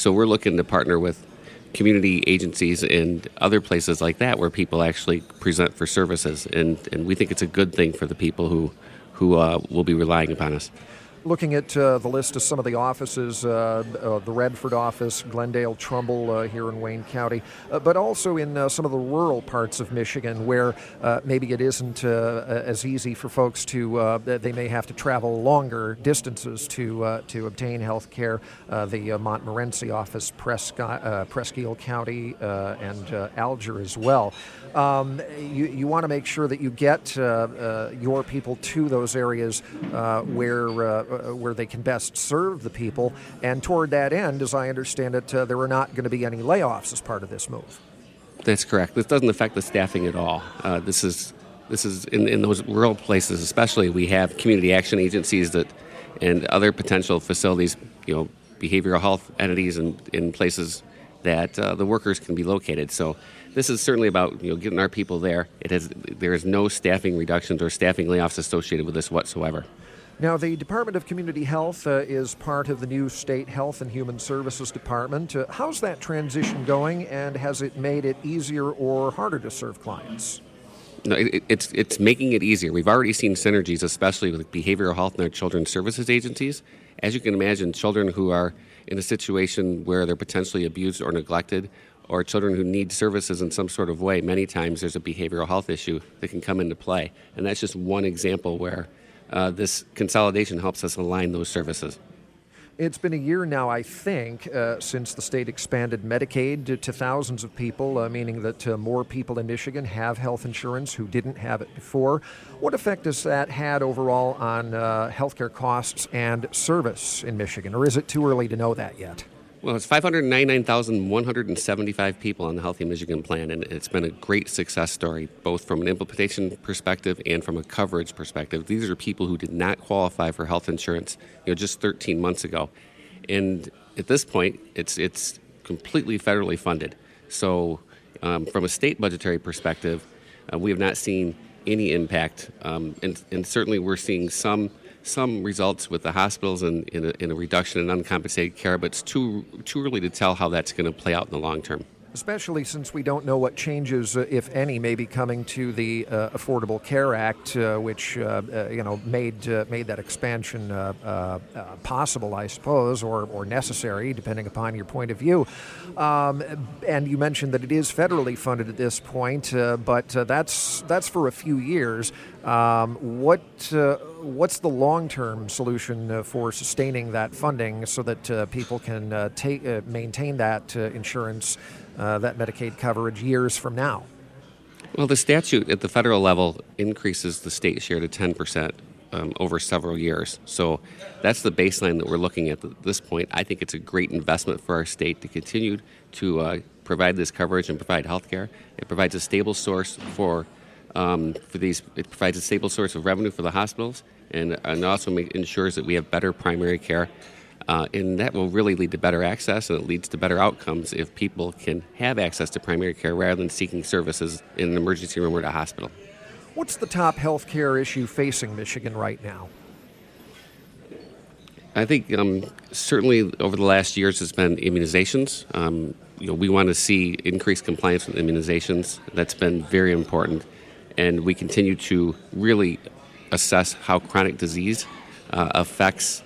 So we're looking to partner with community agencies and other places like that where people actually present for services, and, and we think it's a good thing for the people who who uh, will be relying upon us looking at uh, the list of some of the offices, uh, uh, the Redford office, Glendale, Trumbull uh, here in Wayne County, uh, but also in uh, some of the rural parts of Michigan where maybe it isn't as easy for folks to, they may have to travel longer distances to, to obtain health care. the Montmorency office, Prescott, Presque Isle County, and Alger as well. Um, you, you want to make sure that you get your people to those areas where uh, where they can best serve the people. And toward that end, as I understand it, uh, there are not going to be any layoffs as part of this move. That's correct. This doesn't affect the staffing at all. Uh, this is this is in, in those rural places, especially. We have community action agencies that and other potential facilities, you know, behavioral health entities and in places that uh, the workers can be located. So this is certainly about you know getting our people there. It has there is no staffing reductions or staffing layoffs associated with this whatsoever. Now, the Department of Community Health uh, is part of the new State Health and Human Services Department. Uh, how's that transition going, and has it made it easier or harder to serve clients? No, it, it's it's making it easier. We've already seen synergies, especially with behavioral health and our children's services agencies. As you can imagine, children who are in a situation where they're potentially abused or neglected, or children who need services in some sort of way, many times there's a behavioral health issue that can come into play, and that's just one example where uh, this consolidation helps us align those services. It's been a year now, I think, uh, since the state expanded Medicaid to, to thousands of people, uh, meaning that uh, more people in Michigan have health insurance who didn't have it before. What effect has that had overall on uh, healthcare costs and service in Michigan, or is it too early to know that yet? Well, it's 599,175 people on the Healthy Michigan Plan, and it's been a great success story, both from an implementation perspective and from a coverage perspective. These are people who did not qualify for health insurance, you know, just 13 months ago, and at this point, it's it's completely federally funded. So, um, from a state budgetary perspective, uh, we have not seen any impact, um, and, and certainly we're seeing some some results with the hospitals in, in, a, in a reduction in uncompensated care, but it's too, too early to tell how that's going to play out in the long term especially since we don't know what changes, uh, if any, may be coming to the uh, Affordable Care Act, uh, which uh, uh, you know made uh, made that expansion possible, I suppose, or, or necessary, depending upon your point of view. Um, and you mentioned that it is federally funded at this point, but that's that's for a few years. Um, what what's the long-term solution uh, for sustaining that funding so that uh, people can uh, maintain that insurance, that Medicaid coverage years from now? Well, the statute at the federal level increases the state share to 10 percent um, over several years. So that's the baseline that we're looking at at this point. I think it's a great investment for our state to continue to uh, provide this coverage and provide health care. It provides a stable source for um, for these. It provides a stable source of revenue for the hospitals, and, and also make, ensures that we have better primary care. Uh, and that will really lead to better access, and it leads to better outcomes if people can have access to primary care rather than seeking services in an emergency room or at a hospital. What's the top health care issue facing Michigan right now? I think um, certainly over the last years it's been immunizations. Um, you know, we want to see increased compliance with immunizations. That's been very important and we continue to really assess how chronic disease uh, affects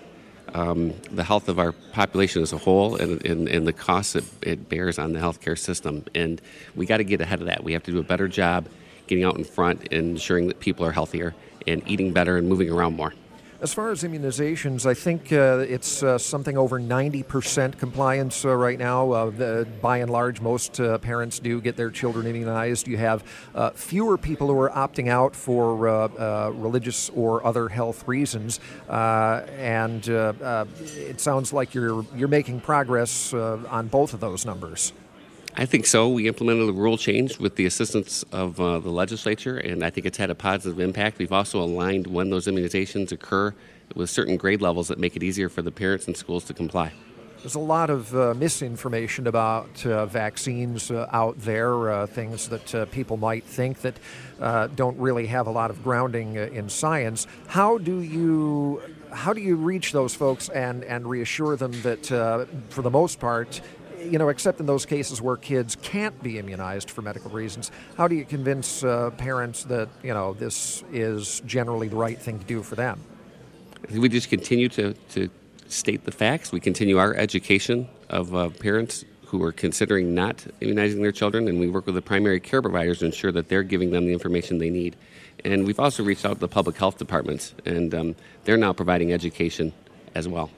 um, the health of our population as a whole and, and, and the costs it, it bears on the healthcare system. And we got to get ahead of that. We have to do a better job getting out in front and ensuring that people are healthier and eating better and moving around more. As far as immunizations, I think uh, it's uh, something over 90% compliance uh, right now. Uh, the, by and large, most uh, parents do get their children immunized. You have uh, fewer people who are opting out for religious or other health reasons, and it sounds like you're you're making progress on both of those numbers. I think so. We implemented a rule change with the assistance of uh, the legislature, and I think it's had a positive impact. We've also aligned when those immunizations occur with certain grade levels that make it easier for the parents and schools to comply. There's a lot of uh, misinformation about uh, vaccines uh, out there, uh, things that uh, people might think that uh, don't really have a lot of grounding in science. How do you how do you reach those folks and, and reassure them that, for the most part, you know, except in those cases where kids can't be immunized for medical reasons, how do you convince uh, parents that, you know, this is generally the right thing to do for them? We just continue to, to state the facts. We continue our education of uh, parents who are considering not immunizing their children, and we work with the primary care providers to ensure that they're giving them the information they need. And we've also reached out to the public health departments, and um, they're now providing education as well.